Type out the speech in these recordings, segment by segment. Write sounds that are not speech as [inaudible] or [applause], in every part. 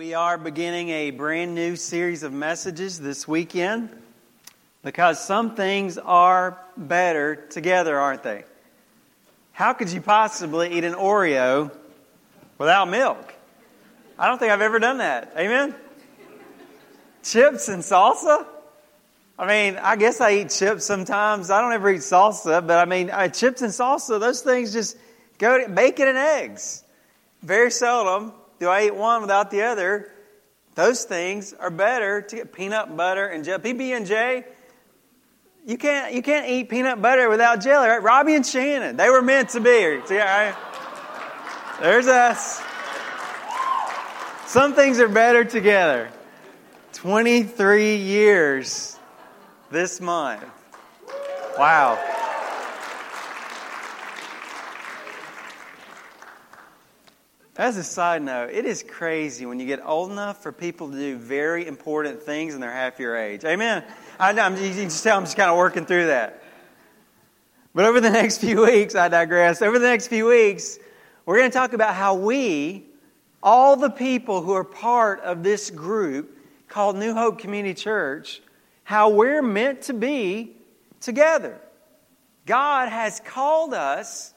we are beginning a brand new series of messages this weekend because some things are better together, aren't they? How could you possibly eat an Oreo without milk? I don't think I've ever done that. Amen? Chips and salsa? I mean, I guess I eat chips sometimes. I don't ever eat salsa, but I mean, uh, chips and salsa, those things just go to bacon and eggs. Very seldom do I eat one without the other? Those things are better to get peanut butter and jelly. PB and J. You can't you can't eat peanut butter without jelly, right? Robbie and Shannon, they were meant to be. See, right? There's us. Some things are better together. 23 years this month. Wow. As a side note, it is crazy when you get old enough for people to do very important things and they're half your age. Amen. I, am you can just tell I'm just kind of working through that. But over the [laughs] next few weeks, I digress. Over the next few weeks, we're going to talk about how we, all the people who are part of this group called New Hope Community Church, how we're meant to be together. God has called us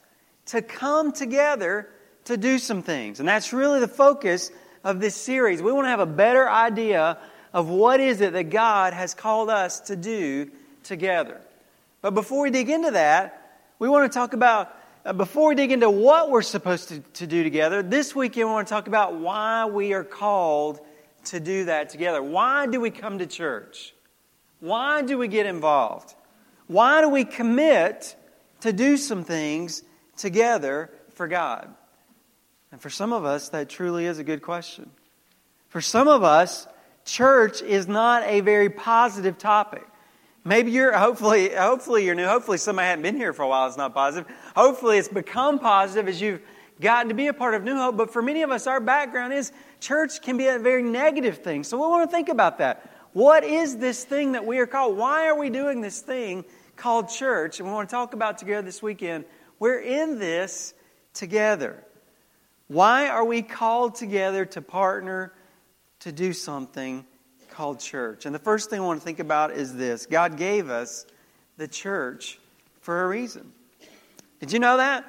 to come together to do some things. And that's really the focus of this series. We want to have a better idea of what is it that God has called us to do together. But before we dig into that, we want to talk about, uh, before we dig into what we're supposed to, to do together, this weekend we want to talk about why we are called to do that together. Why do we come to church? Why do we get involved? Why do we commit to do some things together for God? And for some of us, that truly is a good question. For some of us, church is not a very positive topic. Maybe you're, hopefully, hopefully you're new. Hopefully somebody hadn't been here for a while. It's not positive. Hopefully it's become positive as you've gotten to be a part of New Hope. But for many of us, our background is church can be a very negative thing. So we want to think about that. What is this thing that we are called? Why are we doing this thing called church? And we want to talk about together this weekend. We're in this together. Why are we called together to partner to do something called church? And the first thing I want to think about is this God gave us the church for a reason. Did you know that?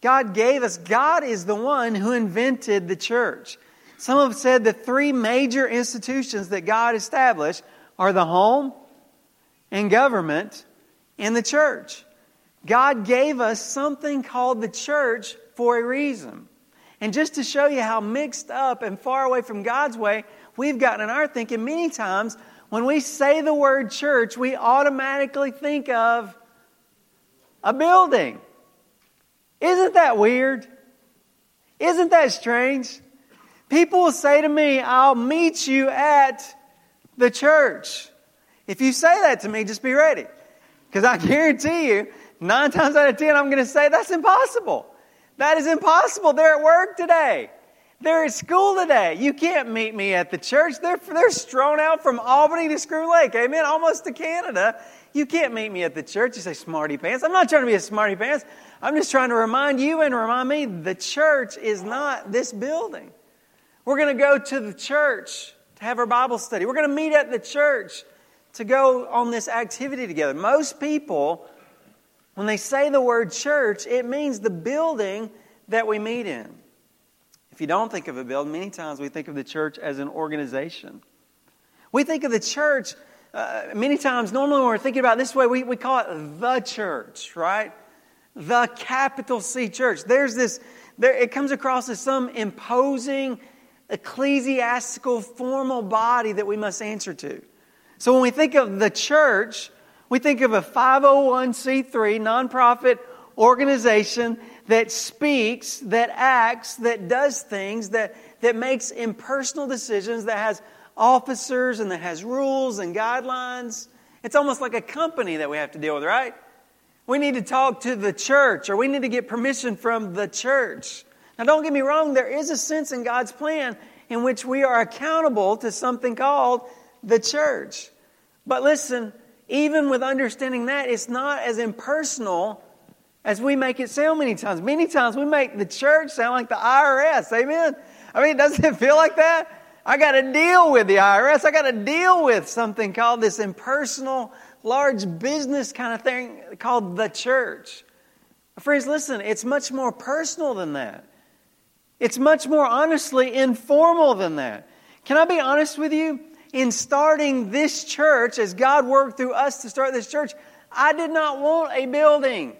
God gave us, God is the one who invented the church. Some have said the three major institutions that God established are the home and government and the church. God gave us something called the church for a reason. And just to show you how mixed up and far away from God's way we've gotten in our thinking, many times when we say the word church, we automatically think of a building. Isn't that weird? Isn't that strange? People will say to me, I'll meet you at the church. If you say that to me, just be ready. Because I guarantee you, nine times out of ten, I'm going to say that's impossible. That is impossible. They're at work today. They're at school today. You can't meet me at the church. They're, they're strewn out from Albany to Schroon Lake. Amen. Almost to Canada. You can't meet me at the church. You say, smarty pants. I'm not trying to be a smarty pants. I'm just trying to remind you and remind me the church is not this building. We're going to go to the church to have our Bible study. We're going to meet at the church to go on this activity together. Most people when they say the word church, it means the building that we meet in. If you don't think of a building, many times we think of the church as an organization. We think of the church uh, many times, normally when we're thinking about this way, we, we call it the church, right? The capital C church. There's this, there, it comes across as some imposing ecclesiastical formal body that we must answer to. So when we think of the church, we think of a 501c3 nonprofit organization that speaks, that acts, that does things, that, that makes impersonal decisions, that has officers and that has rules and guidelines. It's almost like a company that we have to deal with, right? We need to talk to the church or we need to get permission from the church. Now, don't get me wrong, there is a sense in God's plan in which we are accountable to something called the church. But listen, even with understanding that, it's not as impersonal as we make it sound many times. Many times we make the church sound like the IRS. Amen? I mean, [laughs] doesn't it feel like that? I got to deal with the IRS. I got to deal with something called this impersonal, large business kind of thing called the church. Friends, listen, it's much more personal than that. It's much more honestly informal than that. Can I be honest with you? In starting this church, as God worked through us to start this church, I did not want a building.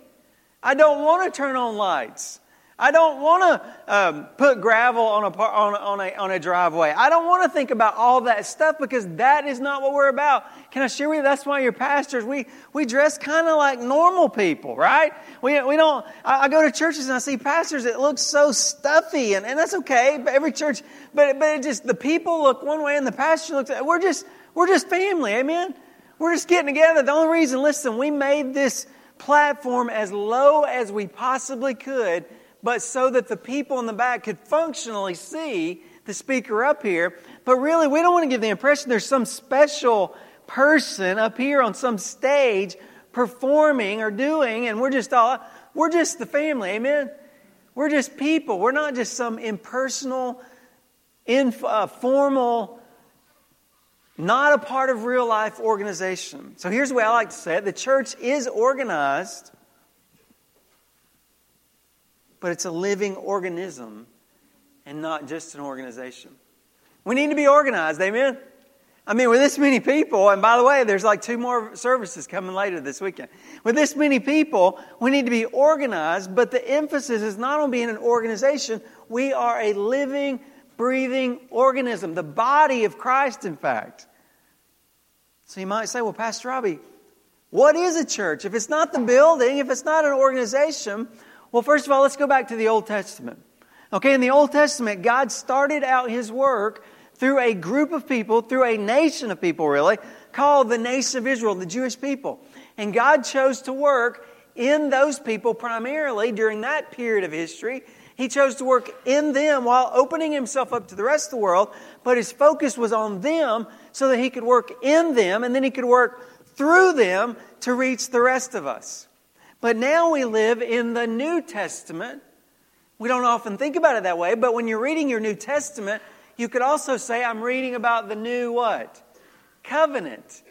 I don't want to turn on lights. I don't want to um, put gravel on a, on, on, a, on a driveway. I don't want to think about all that stuff because that is not what we're about. Can I share with you? That's why you're pastors. We, we dress kind of like normal people, right? We, we don't, I, I, go to churches and I see pastors that look so stuffy, and, and that's okay. But every church, but, but it just, the people look one way and the pastor looks, we're just, we're just family, amen? We're just getting together. The only reason, listen, we made this platform as low as we possibly could but so that the people in the back could functionally see the speaker up here. But really, we don't want to give the impression there's some special person up here on some stage performing or doing, and we're just all, we're just the family, amen? We're just people. We're not just some impersonal, informal, uh, not a part of real life organization. So here's the way I like to say it the church is organized but it's a living organism and not just an organization. We need to be organized, amen? I mean, with this many people, and by the way, there's like two more services coming later this weekend. With this many people, we need to be organized, but the emphasis is not on being an organization. We are a living, breathing organism, the body of Christ, in fact. So you might say, well, Pastor Robbie, what is a church? If it's not the building, if it's not an organization, well, first of all, let's go back to the Old Testament. Okay, in the Old Testament, God started out His work through a group of people, through a nation of people, really, called the nation of Israel, the Jewish people. And God chose to work in those people primarily during that period of history. He chose to work in them while opening himself up to the rest of the world, but his focus was on them so that he could work in them and then he could work through them to reach the rest of us. But now we live in the New Testament. We don't often think about it that way, but when you're reading your New Testament, you could also say, I'm reading about the new what? Covenant.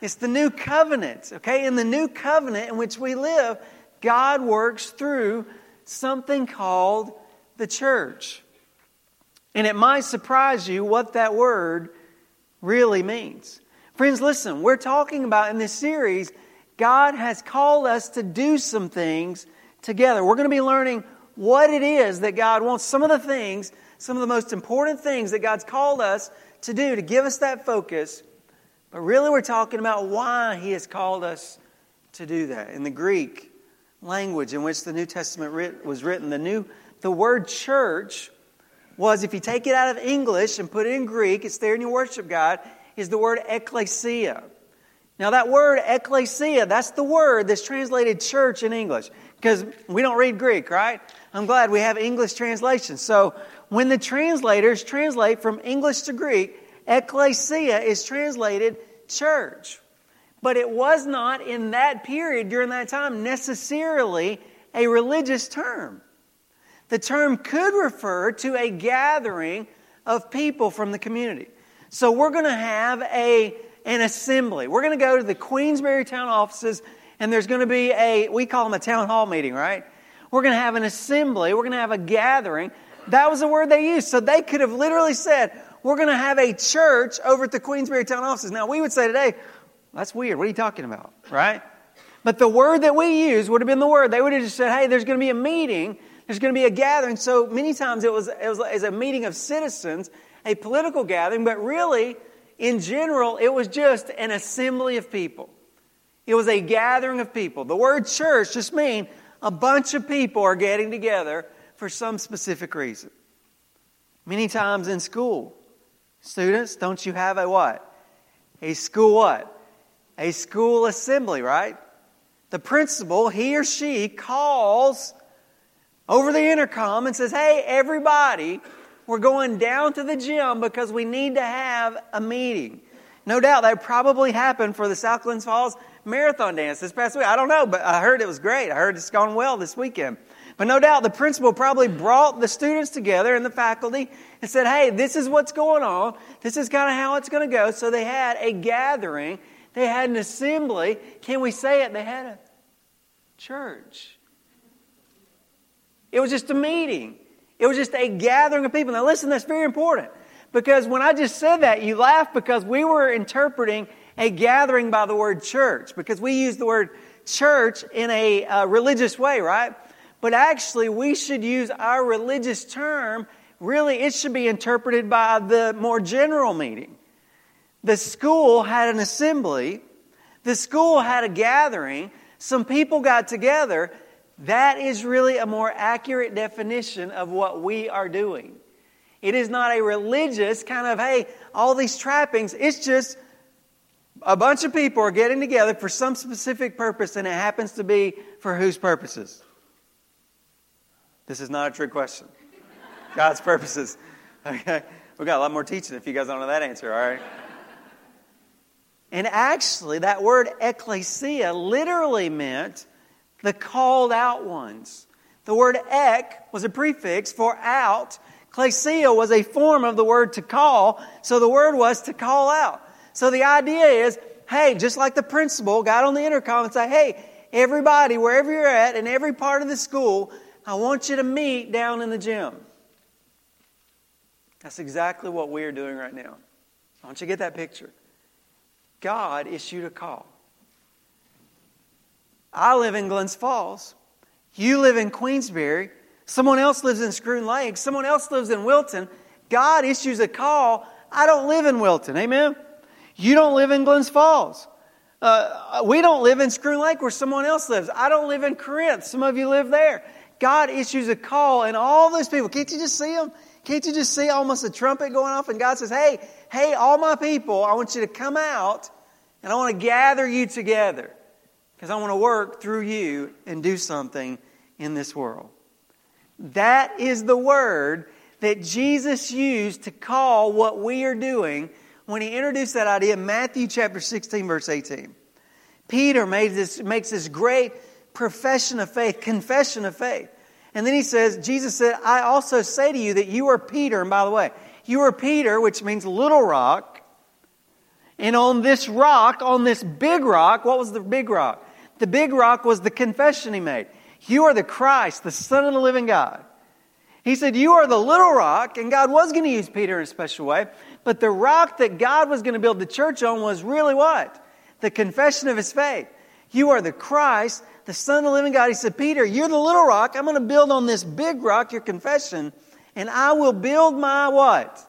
It's the new covenant, okay? In the new covenant in which we live, God works through something called the church. And it might surprise you what that word really means. Friends, listen, we're talking about in this series God has called us to do some things together. We're going to be learning what it is that God wants, some of the things, some of the most important things that God's called us to do to give us that focus. But really, we're talking about why He has called us to do that. In the Greek language in which the New Testament was written, the, new, the word church was, if you take it out of English and put it in Greek, it's there in your worship guide, is the word ecclesia. Now, that word ecclesia, that's the word that's translated church in English. Because we don't read Greek, right? I'm glad we have English translations. So, when the translators translate from English to Greek, ecclesia is translated church. But it was not in that period, during that time, necessarily a religious term. The term could refer to a gathering of people from the community. So, we're going to have a an assembly. We're going to go to the Queensbury town offices, and there's going to be a, we call them a town hall meeting, right? We're going to have an assembly. We're going to have a gathering. That was the word they used. So they could have literally said, we're going to have a church over at the Queensbury town offices. Now, we would say today, that's weird. What are you talking about? Right? But the word that we use would have been the word. They would have just said, hey, there's going to be a meeting. There's going to be a gathering. So many times it was, it was as a meeting of citizens, a political gathering, but really in general, it was just an assembly of people. It was a gathering of people. The word church just means a bunch of people are getting together for some specific reason. Many times in school, students, don't you have a what? A school what? A school assembly, right? The principal, he or she calls over the intercom and says, Hey, everybody, we're going down to the gym because we need to have a meeting. No doubt that probably happened for the South Glens Falls Marathon Dance this past week. I don't know, but I heard it was great. I heard it's gone well this weekend. But no doubt the principal probably brought the students together and the faculty and said, hey, this is what's going on. This is kind of how it's going to go. So they had a gathering, they had an assembly. Can we say it? They had a church. It was just a meeting, it was just a gathering of people. Now, listen, that's very important because when I just said that, you laughed because we were interpreting a gathering by the word church because we use the word church in a uh, religious way, right? But actually, we should use our religious term, really, it should be interpreted by the more general meaning. The school had an assembly, the school had a gathering, some people got together. That is really a more accurate definition of what we are doing. It is not a religious kind of, hey, all these trappings. It's just a bunch of people are getting together for some specific purpose, and it happens to be for whose purposes? This is not a trick question. God's purposes. [laughs] Okay? We've got a lot more teaching if you guys don't know that answer, all right? And actually, that word ecclesia literally meant the called out ones. The word ek was a prefix for out. Ecclesia was a form of the word to call, so the word was to call out. So the idea is, hey, just like the principal got on the intercom and said, hey, everybody, wherever you're at, in every part of the school, I want you to meet down in the gym. That's exactly what we are doing right now. I want you to get that picture. God issued a call. I live in Glens Falls. You live in Queensbury. Someone else lives in Schroon Lake. Someone else lives in Wilton. God issues a call. I don't live in Wilton. Amen? You don't live in Glens Falls. Uh, we don't live in Schroon Lake where someone else lives. I don't live in Corinth. Some of you live there. God issues a call, and all those people, can't you just see them? Can't you just see almost a trumpet going off? And God says, Hey, hey, all my people, I want you to come out and I want to gather you together because I want to work through you and do something in this world. That is the word that Jesus used to call what we are doing when he introduced that idea in Matthew chapter 16, verse 18. Peter this, makes this great profession of faith, confession of faith. And then he says, Jesus said, I also say to you that you are Peter. And by the way, you are Peter, which means little rock. And on this rock, on this big rock, what was the big rock? The big rock was the confession he made. You are the Christ, the Son of the living God. He said, You are the little rock, and God was going to use Peter in a special way. But the rock that God was going to build the church on was really what? The confession of his faith. You are the Christ, the Son of the living God. He said, Peter, you're the little rock. I'm going to build on this big rock, your confession, and I will build my what?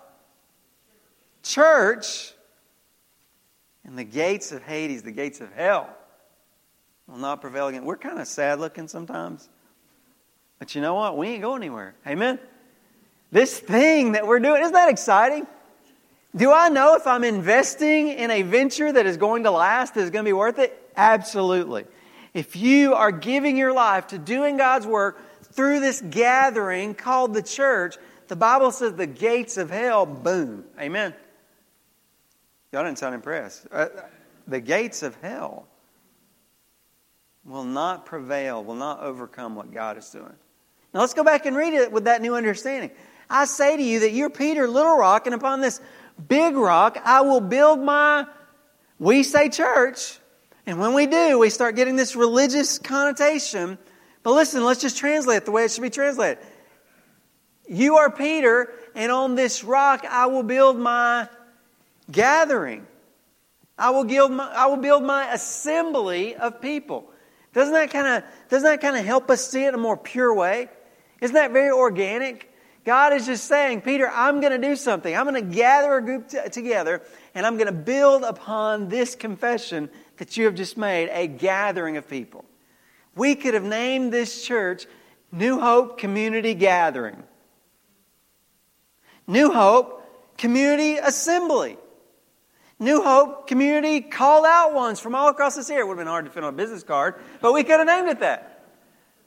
Church. And the gates of Hades, the gates of hell, will not prevail again. We're kind of sad looking sometimes. But you know what? We ain't going anywhere. Amen? This thing that we're doing, isn't that exciting? Do I know if I'm investing in a venture that is going to last, that is going to be worth it? Absolutely. If you are giving your life to doing God's work through this gathering called the church, the Bible says the gates of hell, boom. Amen. Y'all didn't sound impressed. Uh, the gates of hell will not prevail, will not overcome what God is doing. Now let's go back and read it with that new understanding. I say to you that you're Peter, little rock, and upon this big rock, I will build my, we say church. And when we do, we start getting this religious connotation. But listen, let's just translate it the way it should be translated. You are Peter, and on this rock I will build my gathering. I will build my, I will build my assembly of people. Doesn't that kind of doesn't that kind of help us see it in a more pure way? Isn't that very organic? God is just saying, Peter, I'm going to do something. I'm going to gather a group t- together and I'm going to build upon this confession that you have just made a gathering of people. We could have named this church New Hope Community Gathering, New Hope Community Assembly. New Hope Community Call Out Ones from all across this area. It would have been hard to fit on a business card, but we could have named it that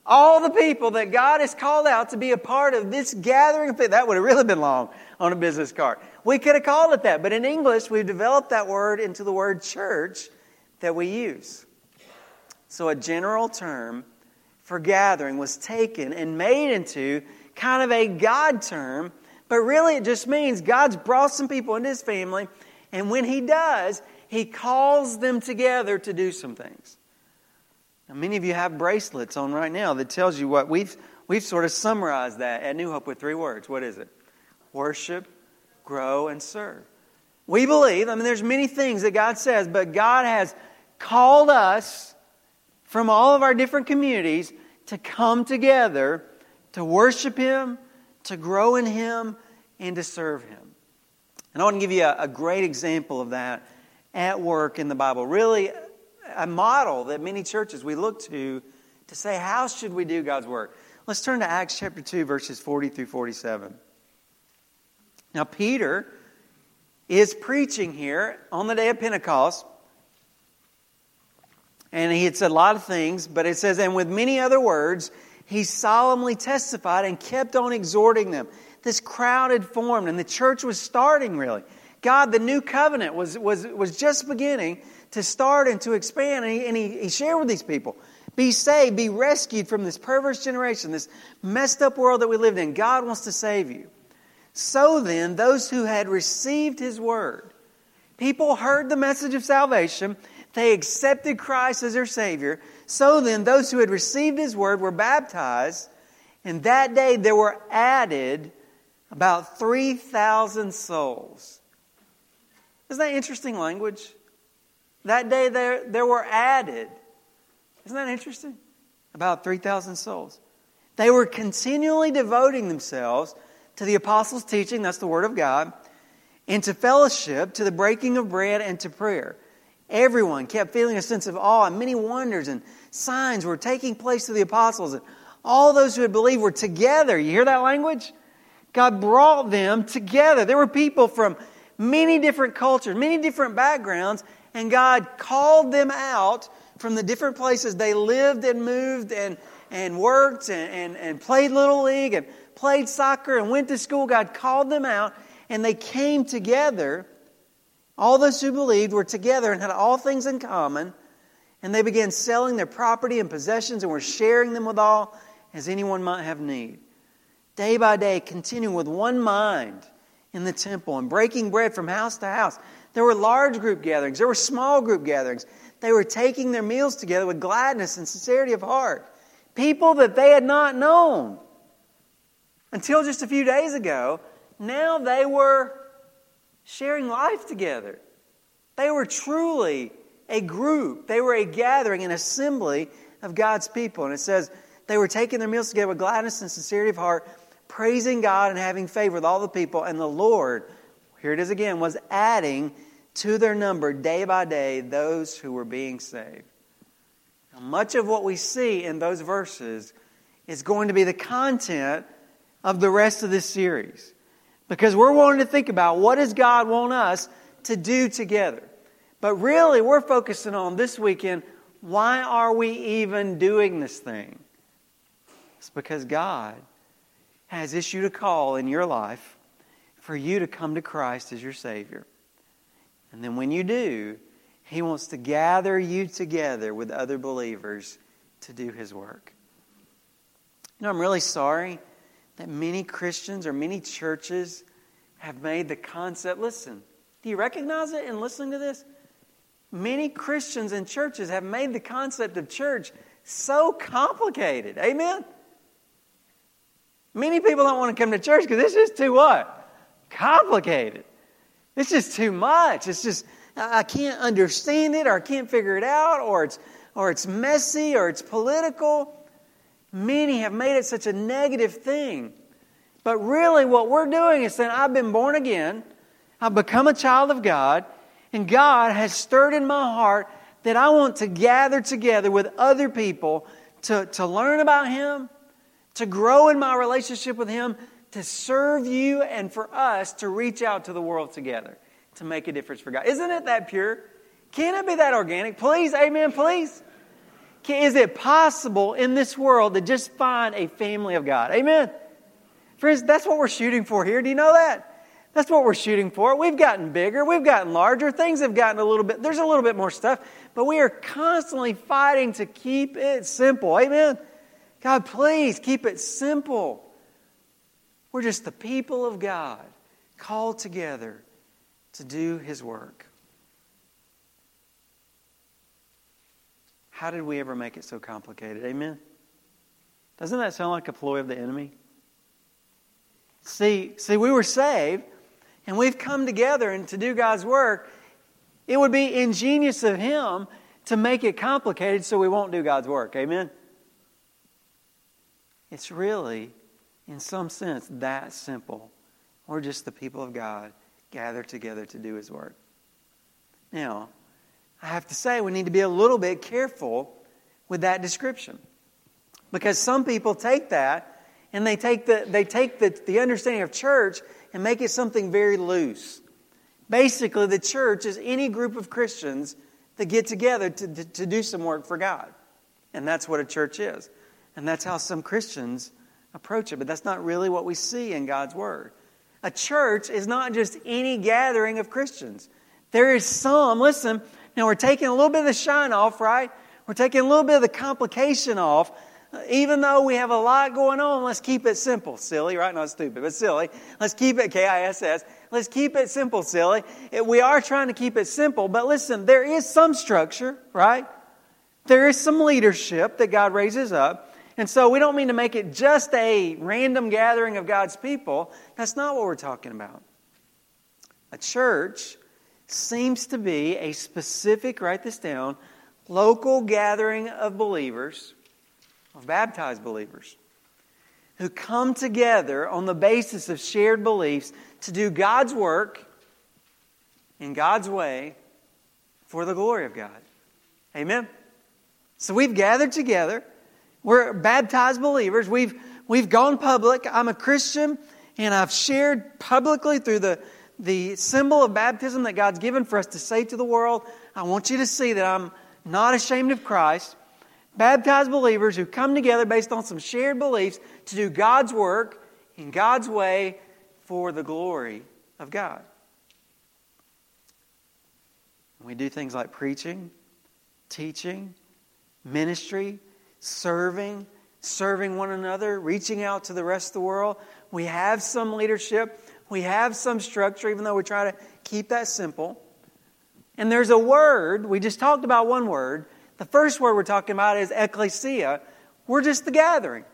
all the people that God has called out to be a part of this gathering, that would have really been long on a business card. We could have called it that, but in English, we've developed that word into the word church that we use. So, a general term for gathering was taken and made into kind of a God term, but really it just means God's brought some people into his family, and when he does, he calls them together to do some things. Now, many of you have bracelets on right now that tells you what we've we've sort of summarized that at New Hope with three words. What is it? Worship, grow, and serve. We believe, I mean, there's many things that God says, but God has called us from all of our different communities to come together to worship Him, to grow in Him, and to serve Him. And I want to give you a, a great example of that at work in the Bible. Really, a model that many churches we look to to say, how should we do God's work? Let's turn to Acts chapter 2, verses 40 through 47. Now, Peter is preaching here on the day of Pentecost. And he had said a lot of things, but it says, and with many other words, he solemnly testified and kept on exhorting them. This crowd had formed, and the church was starting really. God, the new covenant was, was, was just beginning to start and to expand, and, he, and he, he shared with these people be saved, be rescued from this perverse generation, this messed up world that we lived in. God wants to save you. So then, those who had received his word, people heard the message of salvation, they accepted Christ as their Savior. So then, those who had received His word were baptized, and that day there were added about 3,000 souls. Isn't that interesting language? That day there, there were added. Isn't that interesting? About 3,000 souls. They were continually devoting themselves to the apostles' teaching, that's the Word of God, and to fellowship, to the breaking of bread, and to prayer. Everyone kept feeling a sense of awe, and many wonders and signs were taking place to the apostles. And all those who had believed were together. You hear that language? God brought them together. There were people from many different cultures, many different backgrounds, and God called them out from the different places they lived and moved and, and worked and, and, and played Little League and played soccer and went to school. God called them out, and they came together all those who believed were together and had all things in common, and they began selling their property and possessions and were sharing them with all as anyone might have need. Day by day, continuing with one mind in the temple and breaking bread from house to house. There were large group gatherings, there were small group gatherings. They were taking their meals together with gladness and sincerity of heart. People that they had not known until just a few days ago, now they were sharing life together. They were truly a group, they were a gathering, an assembly of God's people. And it says they were taking their meals together with gladness and sincerity of heart, praising God and having favor with all the people. And the Lord, here it is again, was adding to their number day by day those who were being saved. Now, much of what we see in those verses is going to be the content of the rest of this series. Because we're wanting to think about what does God want us to do together. But really, we're focusing on this weekend why are we even doing this thing? It's because God has issued a call in your life for you to come to Christ as your Savior. And then when you do, He wants to gather you together with other believers to do His work. You know, I'm really sorry that many Christians or many churches have made the concept listen, do you recognize it in listening to this? Many Christians and churches have made the concept of church so complicated. Amen? Many people don't want to come to church because this is too what? Complicated. It's just too much. It's just, I can't understand it or I can't figure it out or it's, or it's messy or it's political. Many have made it such a negative thing. But really, what we're doing is saying, I've been born again, I've become a child of God, and God has stirred in my heart that I want to gather together with other people to, to learn about Him, to grow in my relationship with Him, to serve you, and for us to reach out to the world together to make a difference for God. Isn't it that pure? Can it be that organic? Please, amen, please. Is it possible in this world to just find a family of God? Amen. Friends, that's what we're shooting for here. Do you know that? That's what we're shooting for. We've gotten bigger, we've gotten larger, things have gotten a little bit, there's a little bit more stuff, but we are constantly fighting to keep it simple. Amen? God, please keep it simple. We're just the people of God called together to do His work. How did we ever make it so complicated? Amen? Doesn't that sound like a ploy of the enemy? See, see, we were saved and we've come together and to do God's work. It would be ingenious of him to make it complicated so we won't do God's work. Amen? It's really, in some sense, that simple. We're just the people of God gathered together to do his work. Now, I have to say, we need to be a little bit careful with that description. Because some people take that and they take the, they take the, the understanding of church and make it something very loose. Basically, the church is any group of Christians that get together to, to, to do some work for God. And that's what a church is. And that's how some Christians approach it. But that's not really what we see in God's Word. A church is not just any gathering of Christians. There is some, listen, now we're taking a little bit of the shine off, right? We're taking a little bit of the complication off. Even though we have a lot going on, let's keep it simple. Silly, right? Not stupid, but silly. Let's keep it K I S S. Let's keep it simple, silly. We are trying to keep it simple, but listen, there is some structure, right? There is some leadership that God raises up. And so we don't mean to make it just a random gathering of God's people. That's not what we're talking about. A church seems to be a specific, write this down, local gathering of believers, of baptized believers, who come together on the basis of shared beliefs to do God's work in God's way for the glory of God. Amen? So we've gathered together. We're baptized believers. We've, we've gone public. I'm a Christian, and I've shared publicly through the the symbol of baptism that God's given for us to say to the world, I want you to see that I'm not ashamed of Christ. Baptized believers who come together based on some shared beliefs to do God's work in God's way for the glory of God. We do things like preaching, teaching, ministry, serving, serving one another, reaching out to the rest of the world. We have some leadership we have some structure, even though we try to keep that simple. And there's a word, we just talked about one word. The first word we're talking about is ecclesia. We're just the gathering,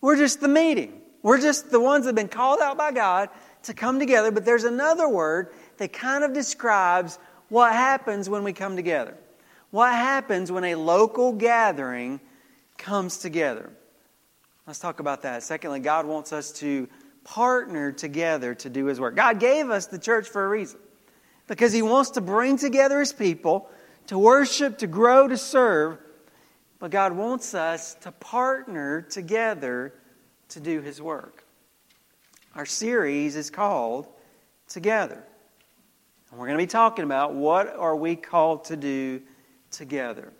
we're just the meeting. We're just the ones that have been called out by God to come together. But there's another word that kind of describes what happens when we come together. What happens when a local gathering comes together? Let's talk about that. Secondly, God wants us to partner together to do His work. God gave us the church for a reason because He wants to bring together His people to worship, to grow, to serve. But God wants us to partner together to do His work. Our series is called Together. And we're going to be talking about what are we called to do together.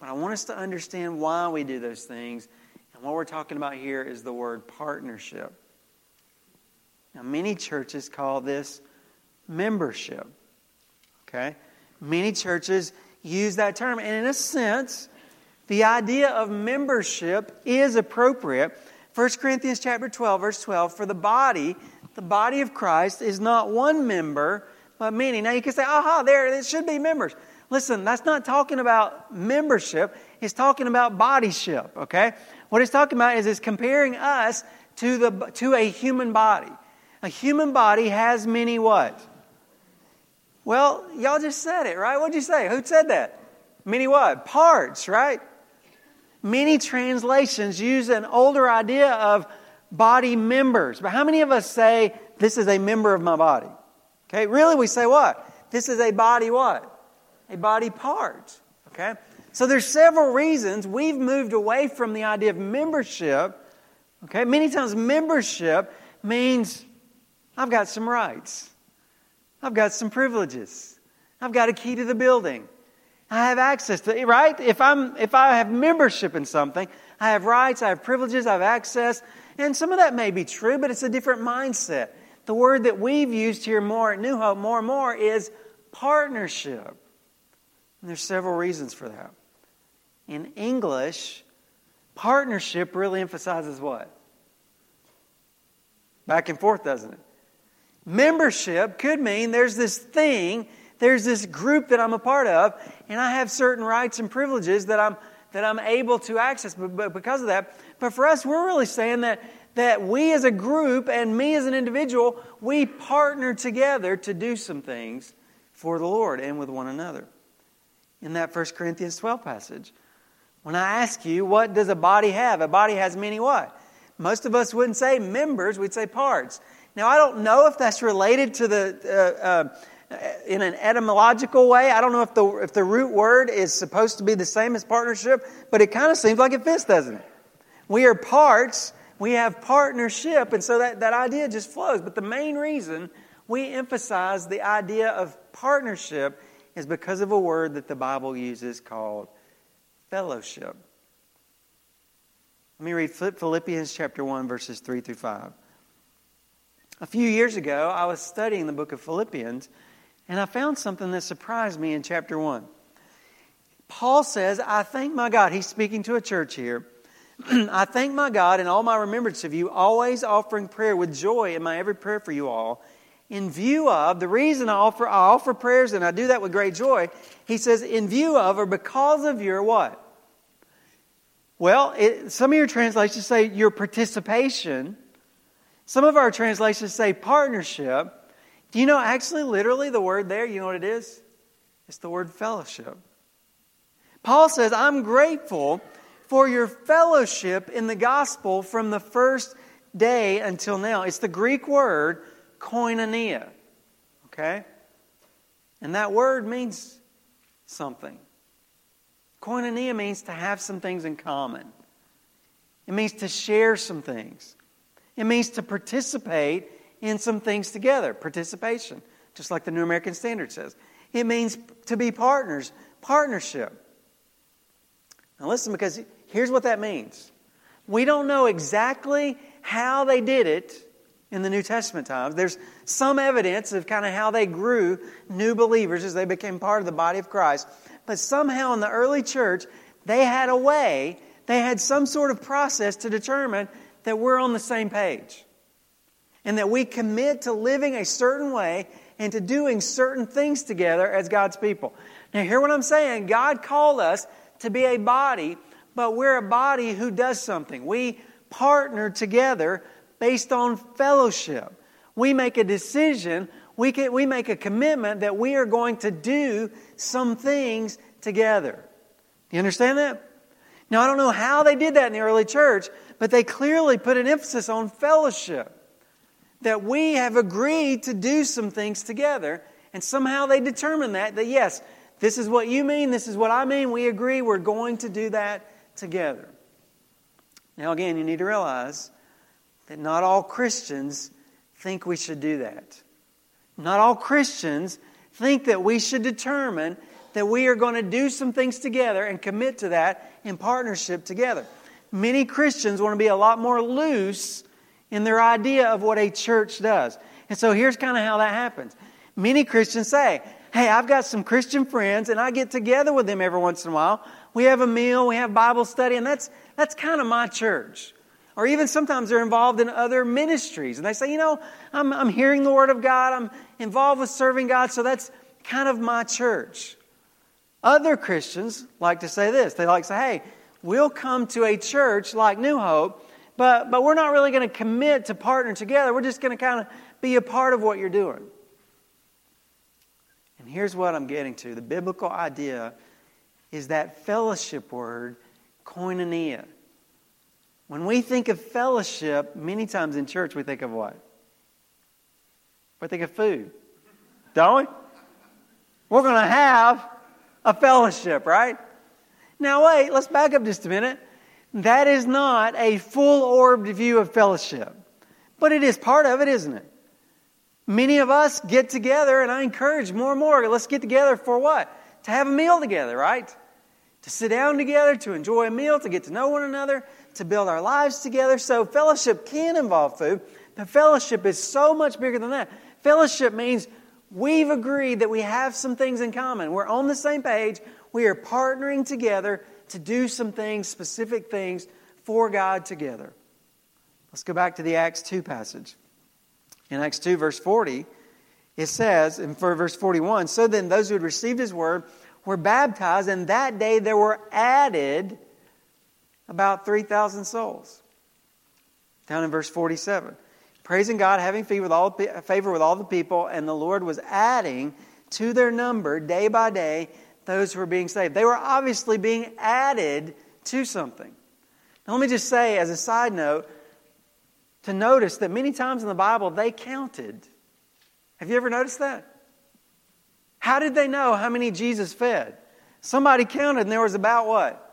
But I want us to understand why we do those things. And what we're talking about here is the word partnership. Now, many churches call this membership. Okay? Many churches use that term. And in a sense, the idea of membership is appropriate. 1 Corinthians chapter 12, verse 12, for the body, the body of Christ is not one member, but many. Now you can say, aha, there, it should be members. Listen, that's not talking about membership. He's talking about bodyship, okay? What he's talking about is it's comparing us to, the, to a human body. A human body has many what? Well, y'all just said it, right? What'd you say? Who said that? Many what? Parts, right? Many translations use an older idea of body members. But how many of us say, this is a member of my body? Okay, really we say what? This is a body what? A body part. Okay? So there's several reasons we've moved away from the idea of membership. Okay, many times membership means I've got some rights. I've got some privileges. I've got a key to the building. I have access to right? If I'm if I have membership in something, I have rights, I have privileges, I have access. And some of that may be true, but it's a different mindset. The word that we've used here more at New Hope more and more is partnership. And there's several reasons for that. In English, Partnership really emphasizes what? Back and forth, doesn't it? Membership could mean there's this thing, there's this group that I'm a part of, and I have certain rights and privileges that I'm that I'm able to access but because of that. But for us, we're really saying that that we as a group and me as an individual, we partner together to do some things for the Lord and with one another. In that 1 Corinthians 12 passage. When I ask you, what does a body have? A body has many what? Most of us wouldn't say members, we'd say parts. Now, I don't know if that's related to the, uh, uh, in an etymological way. I don't know if the, if the root word is supposed to be the same as partnership, but it kind of seems like it fits, doesn't it? We are parts, we have partnership, and so that, that idea just flows. But the main reason we emphasize the idea of partnership is because of a word that the Bible uses called fellowship. Let me read Philippians chapter 1, verses 3 through 5. A few years ago, I was studying the book of Philippians, and I found something that surprised me in chapter 1. Paul says, I thank my God. He's speaking to a church here. [clears throat] I thank my God in all my remembrance of you, always offering prayer with joy in my every prayer for you all. In view of, the reason I offer, I offer prayers and I do that with great joy, he says, in view of or because of your what? Well, it, some of your translations say your participation. Some of our translations say partnership. Do you know actually, literally, the word there, you know what it is? It's the word fellowship. Paul says, I'm grateful for your fellowship in the gospel from the first day until now. It's the Greek word koinonia. Okay? And that word means something. Koinonia means to have some things in common. It means to share some things. It means to participate in some things together. Participation, just like the New American Standard says. It means to be partners, partnership. Now, listen, because here's what that means. We don't know exactly how they did it in the New Testament times. There's some evidence of kind of how they grew new believers as they became part of the body of Christ. But somehow in the early church, they had a way, they had some sort of process to determine that we're on the same page. And that we commit to living a certain way and to doing certain things together as God's people. Now, hear what I'm saying. God called us to be a body, but we're a body who does something. We partner together based on fellowship. We make a decision we, can, we make a commitment that we are going to do some things together. You understand that? Now, I don't know how they did that in the early church, but they clearly put an emphasis on fellowship. That we have agreed to do some things together, and somehow they determined that, that yes, this is what you mean, this is what I mean, we agree, we're going to do that together. Now, again, you need to realize that not all Christians think we should do that not all Christians think that we should determine that we are going to do some things together and commit to that in partnership together. Many Christians want to be a lot more loose in their idea of what a church does. And so here's kind of how that happens. Many Christians say, Hey, I've got some Christian friends and I get together with them every once in a while. We have a meal, we have Bible study, and that's, that's kind of my church. Or even sometimes they're involved in other ministries. And they say, you know, I'm, I'm hearing the Word of God, I'm involved with serving God, so that's kind of my church. Other Christians like to say this. They like to say, hey, we'll come to a church like New Hope, but, but we're not really going to commit to partner together. We're just going to kind of be a part of what you're doing. And here's what I'm getting to the biblical idea is that fellowship word, koinonia. When we think of fellowship, many times in church we think of what? We think of food, don't we? We're going to have a fellowship, right? Now, wait, let's back up just a minute. That is not a full orbed view of fellowship, but it is part of it, isn't it? Many of us get together, and I encourage more and more, let's get together for what? To have a meal together, right? To sit down together, to enjoy a meal, to get to know one another, to build our lives together. So, fellowship can involve food, but fellowship is so much bigger than that. Fellowship means we've agreed that we have some things in common. We're on the same page. We are partnering together to do some things, specific things for God together. Let's go back to the Acts 2 passage. In Acts 2, verse 40, it says, in verse 41, So then those who had received his word were baptized, and that day there were added about 3,000 souls. Down in verse 47. Praising God, having favor with, all, favor with all the people, and the Lord was adding to their number day by day those who were being saved. They were obviously being added to something. Now, let me just say, as a side note, to notice that many times in the Bible they counted. Have you ever noticed that? How did they know how many Jesus fed? Somebody counted, and there was about what?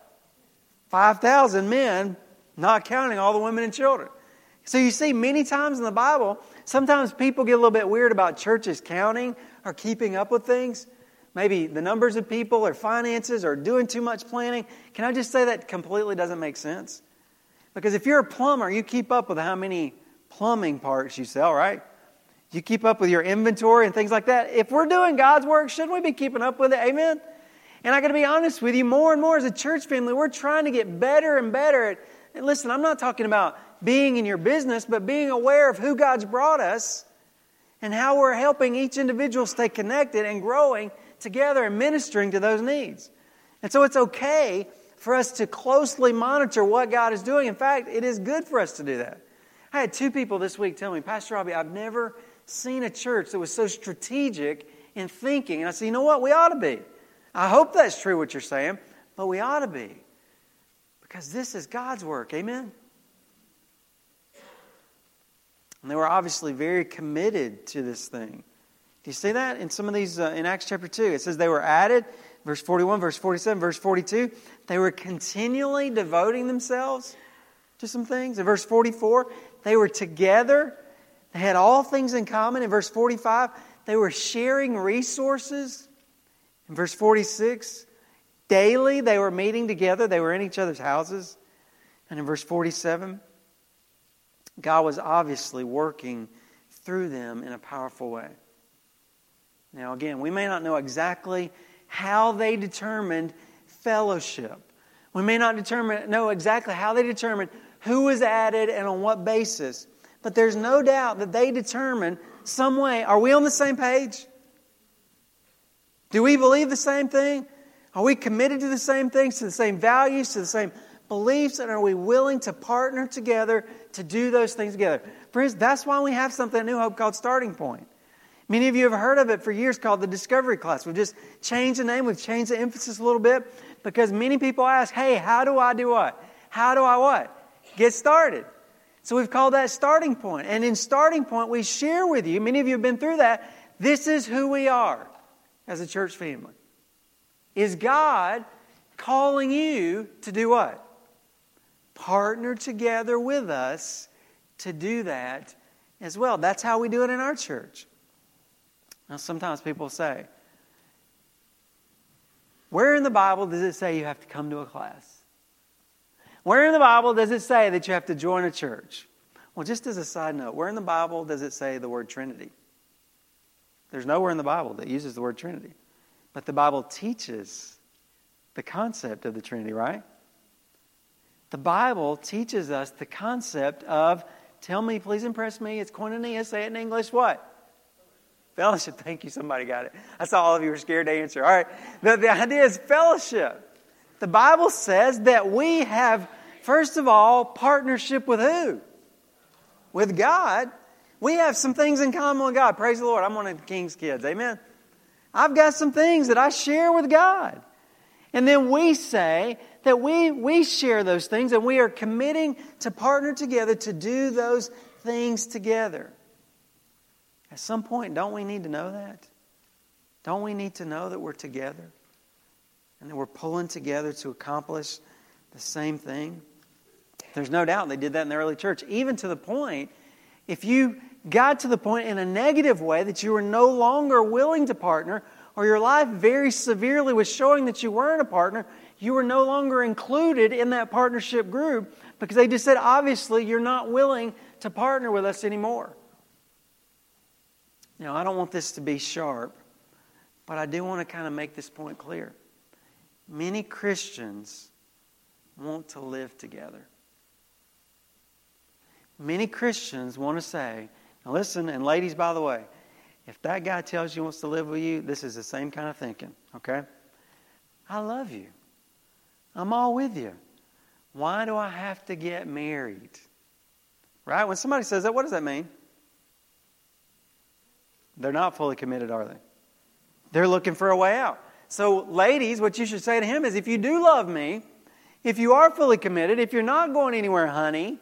5,000 men, not counting all the women and children. So you see, many times in the Bible, sometimes people get a little bit weird about churches counting or keeping up with things. Maybe the numbers of people or finances or doing too much planning. Can I just say that completely doesn't make sense? Because if you're a plumber, you keep up with how many plumbing parts you sell, right? You keep up with your inventory and things like that. If we're doing God's work, shouldn't we be keeping up with it? Amen? And I got to be honest with you, more and more as a church family, we're trying to get better and better at. And listen, I'm not talking about being in your business, but being aware of who God's brought us and how we're helping each individual stay connected and growing together and ministering to those needs. And so it's okay for us to closely monitor what God is doing. In fact, it is good for us to do that. I had two people this week tell me, Pastor Robbie, I've never seen a church that was so strategic in thinking. And I said, you know what? We ought to be. I hope that's true what you're saying, but we ought to be. Because this is God's work. Amen? And they were obviously very committed to this thing. Do you see that in some of these, uh, in Acts chapter 2? It says they were added, verse 41, verse 47, verse 42. They were continually devoting themselves to some things. In verse 44, they were together. They had all things in common. In verse 45, they were sharing resources. In verse 46, daily they were meeting together, they were in each other's houses. And in verse 47, God was obviously working through them in a powerful way. Now, again, we may not know exactly how they determined fellowship. We may not determine, know exactly how they determined who was added and on what basis. But there's no doubt that they determined some way. Are we on the same page? Do we believe the same thing? Are we committed to the same things, to the same values, to the same beliefs? And are we willing to partner together to do those things together? Friends, that's why we have something at New Hope called Starting Point. Many of you have heard of it for years called the Discovery Class. We've just changed the name, we've changed the emphasis a little bit because many people ask, hey, how do I do what? How do I what? Get started. So we've called that starting point. And in starting point, we share with you, many of you have been through that, this is who we are as a church family? Is God calling you to do what? Partner together with us to do that as well. That's how we do it in our church. Now, sometimes people say, Where in the Bible does it say you have to come to a class? Where in the Bible does it say that you have to join a church? Well, just as a side note, where in the Bible does it say the word Trinity? There's nowhere in the Bible that uses the word Trinity. But the Bible teaches the concept of the Trinity, right? The Bible teaches us the concept of, tell me, please impress me, it's koinonia, say it in English, what? Fellowship. [laughs] Thank you, somebody got it. I saw all of you were scared to answer. All right. The, the idea is fellowship. The Bible says that we have, first of all, partnership with who? With God. We have some things in common with God. Praise the Lord. I'm one of the King's kids. Amen. I've got some things that I share with God. And then we say that we, we share those things and we are committing to partner together to do those things together. At some point, don't we need to know that? Don't we need to know that we're together and that we're pulling together to accomplish the same thing? There's no doubt they did that in the early church, even to the point if you got to the point in a negative way that you were no longer willing to partner, or your life very severely was showing that you weren't a partner, you were no longer included in that partnership group because they just said, obviously, you're not willing to partner with us anymore. Now, I don't want this to be sharp, but I do want to kind of make this point clear. Many Christians want to live together. Many Christians want to say, now listen, and ladies, by the way, if that guy tells you he wants to live with you, this is the same kind of thinking, okay? I love you. I'm all with you. Why do I have to get married? Right? When somebody says that, what does that mean? They're not fully committed, are they? They're looking for a way out. So, ladies, what you should say to him is if you do love me, if you are fully committed, if you're not going anywhere, honey,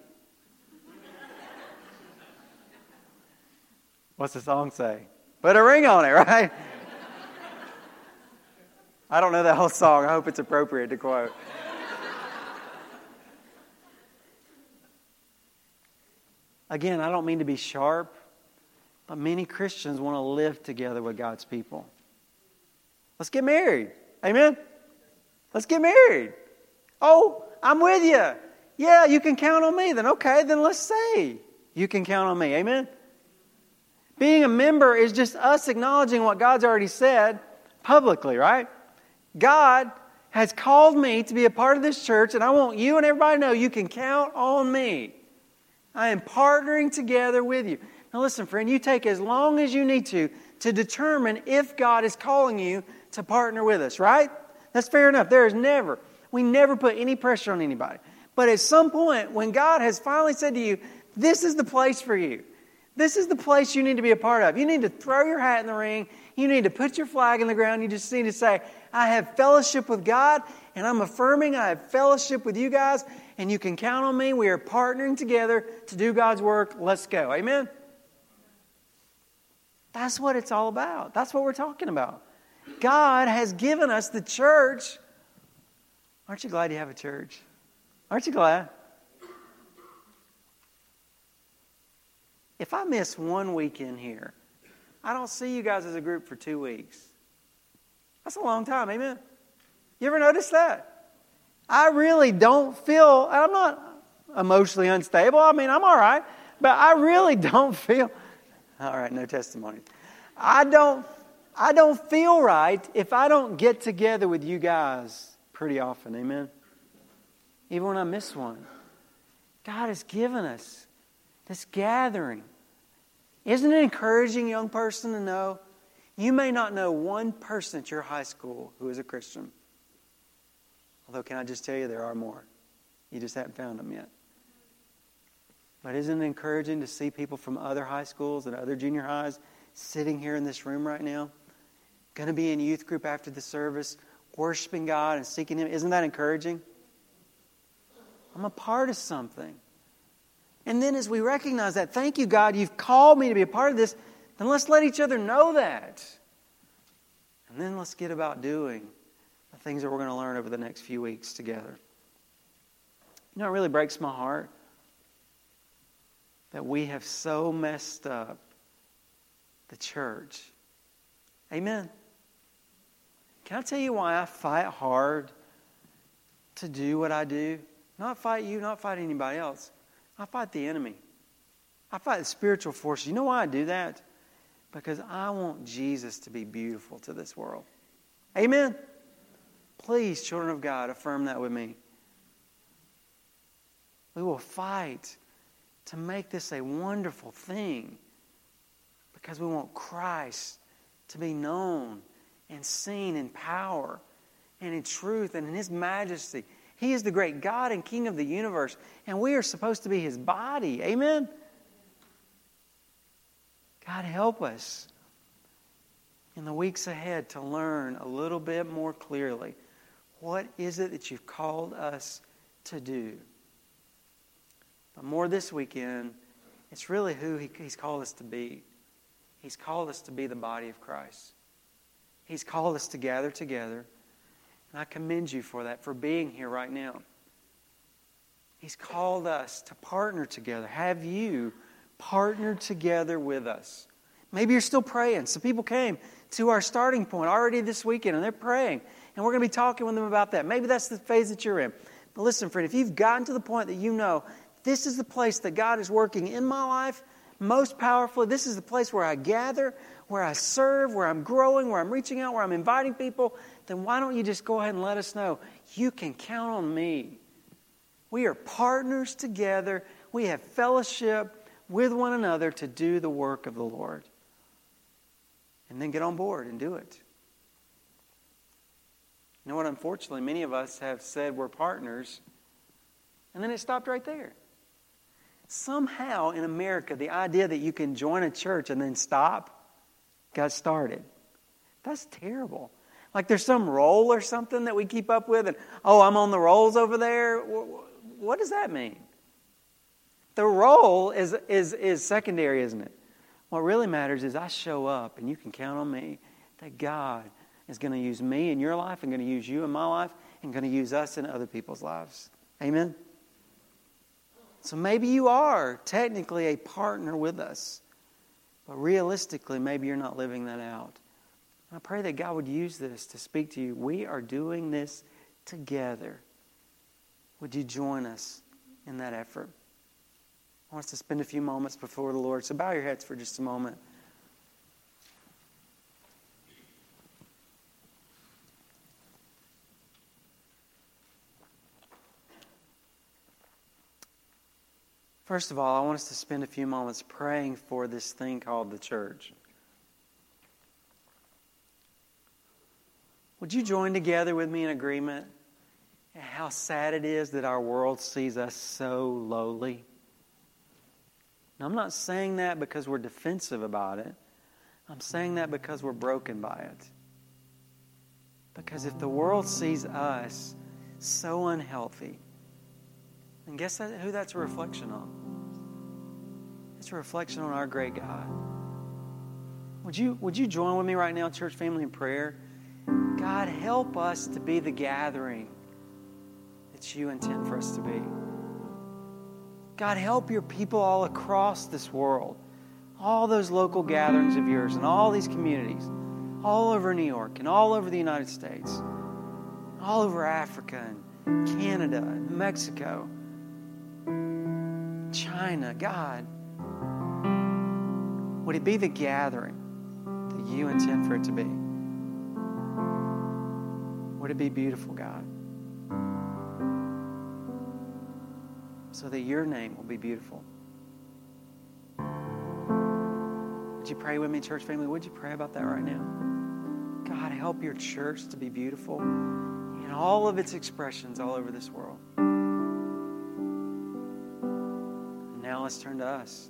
what's the song say? Put a ring on it, [laughs] right? I don't know that whole song. I hope it's appropriate to quote. Again, I don't mean to be sharp, but many Christians want to live together with God's people. Let's get married. Amen? Let's get married. Oh, I'm with you. Yeah, you can count on me. Then, okay, then let's say you can count on me. Amen? Being a member is just us acknowledging what God's already said publicly, right? God has called me to be a part of this church, and I want you and everybody to know you can count on me. I am partnering together with you. Now, listen, friend, you take as long as you need to to determine if God is calling you to partner with us, right? That's fair enough. There is never, we never put any pressure on anybody. But at some point, when God has finally said to you, this is the place for you, this is the place you need to be a part of. You need to throw your hat in the ring. You need to put your flag in the ground. You just need to say, I have fellowship with God, and I'm affirming I have fellowship with you guys, and you can count on me. We are partnering together to do God's work. Let's go. Amen? That's what it's all about. That's what we're talking about. God has given us the church. Aren't you glad you have a church? Aren't you glad? If I miss one weekend here, I don't see you guys as a group for two weeks. That's a long time, amen? You ever notice that? I really don't feel, I'm not emotionally unstable. I mean, I'm all right, but I really [laughs] don't feel, all right, no testimony. I don't, I don't feel right if I don't get together with you guys pretty often, amen? Even when I miss one. God has given us this gathering. Isn't it encouraging, young person, to know you may not know one person at your high school who is a Christian? Although, can I just tell you, there are more. You just haven't found them yet. But isn't it encouraging to see people from other high schools and other junior highs sitting here in this room right now? Going to be in youth group after the service, worshiping God and seeking Him. Isn't that encouraging? I'm a part of something. And then as we recognize that, thank you, God, you've called me to be a part of this, then let's let each other know that. And then let's get about doing the things that we're going to learn over the next few weeks together. You know, it really breaks my heart that we have so messed up the church. Amen. Can I tell you why I fight hard to do what I do? Not fight you, not fight anybody else. I fight the enemy. I fight the spiritual forces. You know why I do that? Because I want Jesus to be beautiful to this world. Amen. Please, children of God, affirm that with me. We will fight to make this a wonderful thing because we want Christ to be known and seen in power and in truth and in His majesty he is the great God and King of the universe, and we are supposed to be His body. Amen? God, help us in the weeks ahead to learn a little bit more clearly what is it that you've called us to do. But more this weekend, it's really who he, He's called us to be. He's called us to be the body of Christ. He's called us to gather together and I commend you for that, for being here right now. He's called us to partner together. Have you partnered together with us? Maybe you're still praying. Some people came to our starting point already this weekend and they're praying. And we're going to be talking with them about that. Maybe that's the phase that you're in. But listen, friend, if you've gotten to the point that you know this is the place that God is working in my life most powerfully, this is the place where I gather, where I serve, where I'm growing, where I'm reaching out, where I'm inviting people, then why don't you just go ahead and let us know? You can count on me. We are partners together. We have fellowship with one another to do the work of the Lord. And then get on board and do it. You know what? Unfortunately, many of us have said we're partners, and then it stopped right there. Somehow in America, the idea that you can join a church and then stop got started. That's terrible. Like there's some roll or something that we keep up with, and oh, I'm on the rolls over there. What does that mean? The roll is, is, is secondary, isn't it? What really matters is I show up, and you can count on me that God is going to use me in your life and going to use you in my life and going to use us in other people's lives. Amen? So maybe you are technically a partner with us, but realistically, maybe you're not living that out. I pray that God would use this to speak to you. We are doing this together. Would you join us in that effort? I want us to spend a few moments before the Lord. So bow your heads for just a moment. First of all, I want us to spend a few moments praying for this thing called the church. Would you join together with me in agreement? How sad it is that our world sees us so lowly. Now, I'm not saying that because we're defensive about it. I'm saying that because we're broken by it. Because if the world sees us so unhealthy, and guess who that's a reflection on? It's a reflection on our great God. Would you, would you join with me right now, church family, in prayer? God, help us to be the gathering that you intend for us to be. God, help your people all across this world, all those local gatherings of yours, and all these communities, all over New York, and all over the United States, all over Africa, and Canada, and Mexico China, God, would it be the gathering that you intend for it to be? Would it be beautiful, God? So that your name will be beautiful. Would you pray with me, church family? Would you pray about that right now? God, help your church to be beautiful in all of its expressions all over this world. Now let's turn to us.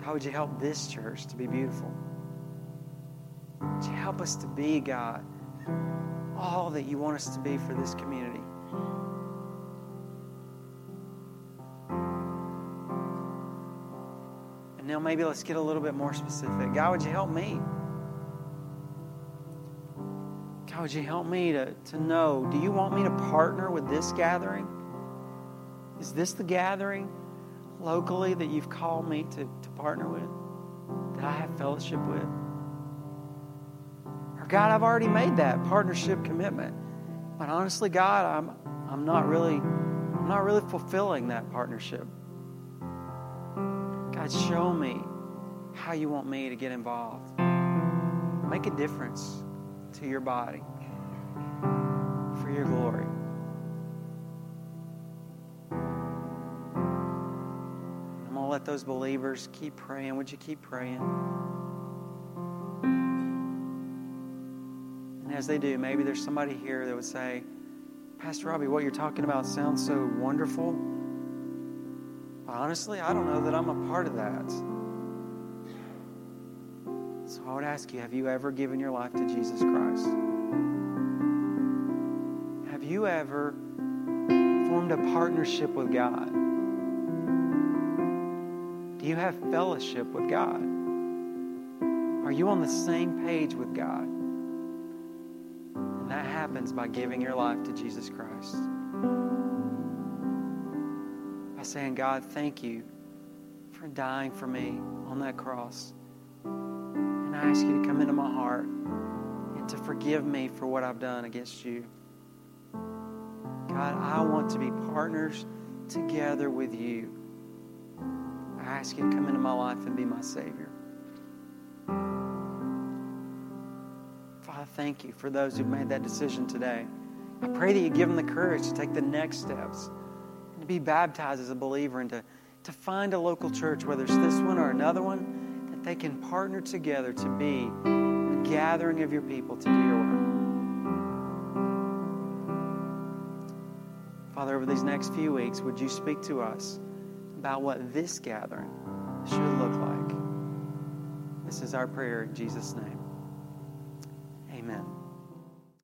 God, would you help this church to be beautiful? Would you help us to be, God, all that you want us to be for this community? And now maybe let's get a little bit more specific. God, would you help me? God, would you help me to, to know? Do you want me to partner with this gathering? Is this the gathering locally that you've called me to, to partner with, that I have fellowship with? God, I've already made that partnership commitment. But honestly, God, I'm I'm not really I'm not really fulfilling that partnership. God, show me how you want me to get involved. Make a difference to your body for your glory. I'm going to let those believers keep praying. Would you keep praying? As they do, maybe there's somebody here that would say, Pastor Robbie, what you're talking about sounds so wonderful. But honestly, I don't know that I'm a part of that. So I would ask you have you ever given your life to Jesus Christ? Have you ever formed a partnership with God? Do you have fellowship with God? Are you on the same page with God? Happens by giving your life to Jesus Christ. By saying, God, thank you for dying for me on that cross. And I ask you to come into my heart and to forgive me for what I've done against you. God, I want to be partners together with you I ask you to come into my life and be my Savior. Thank you for those who've made that decision today. I pray that you give them the courage to take the next steps and to be baptized as a believer and to, to find a local church, whether it's this one or another one, that they can partner together to be a gathering of your people to do your work. Father, over these next few weeks, would you speak to us about what this gathering should look like? This is our prayer in Jesus' name. Amen.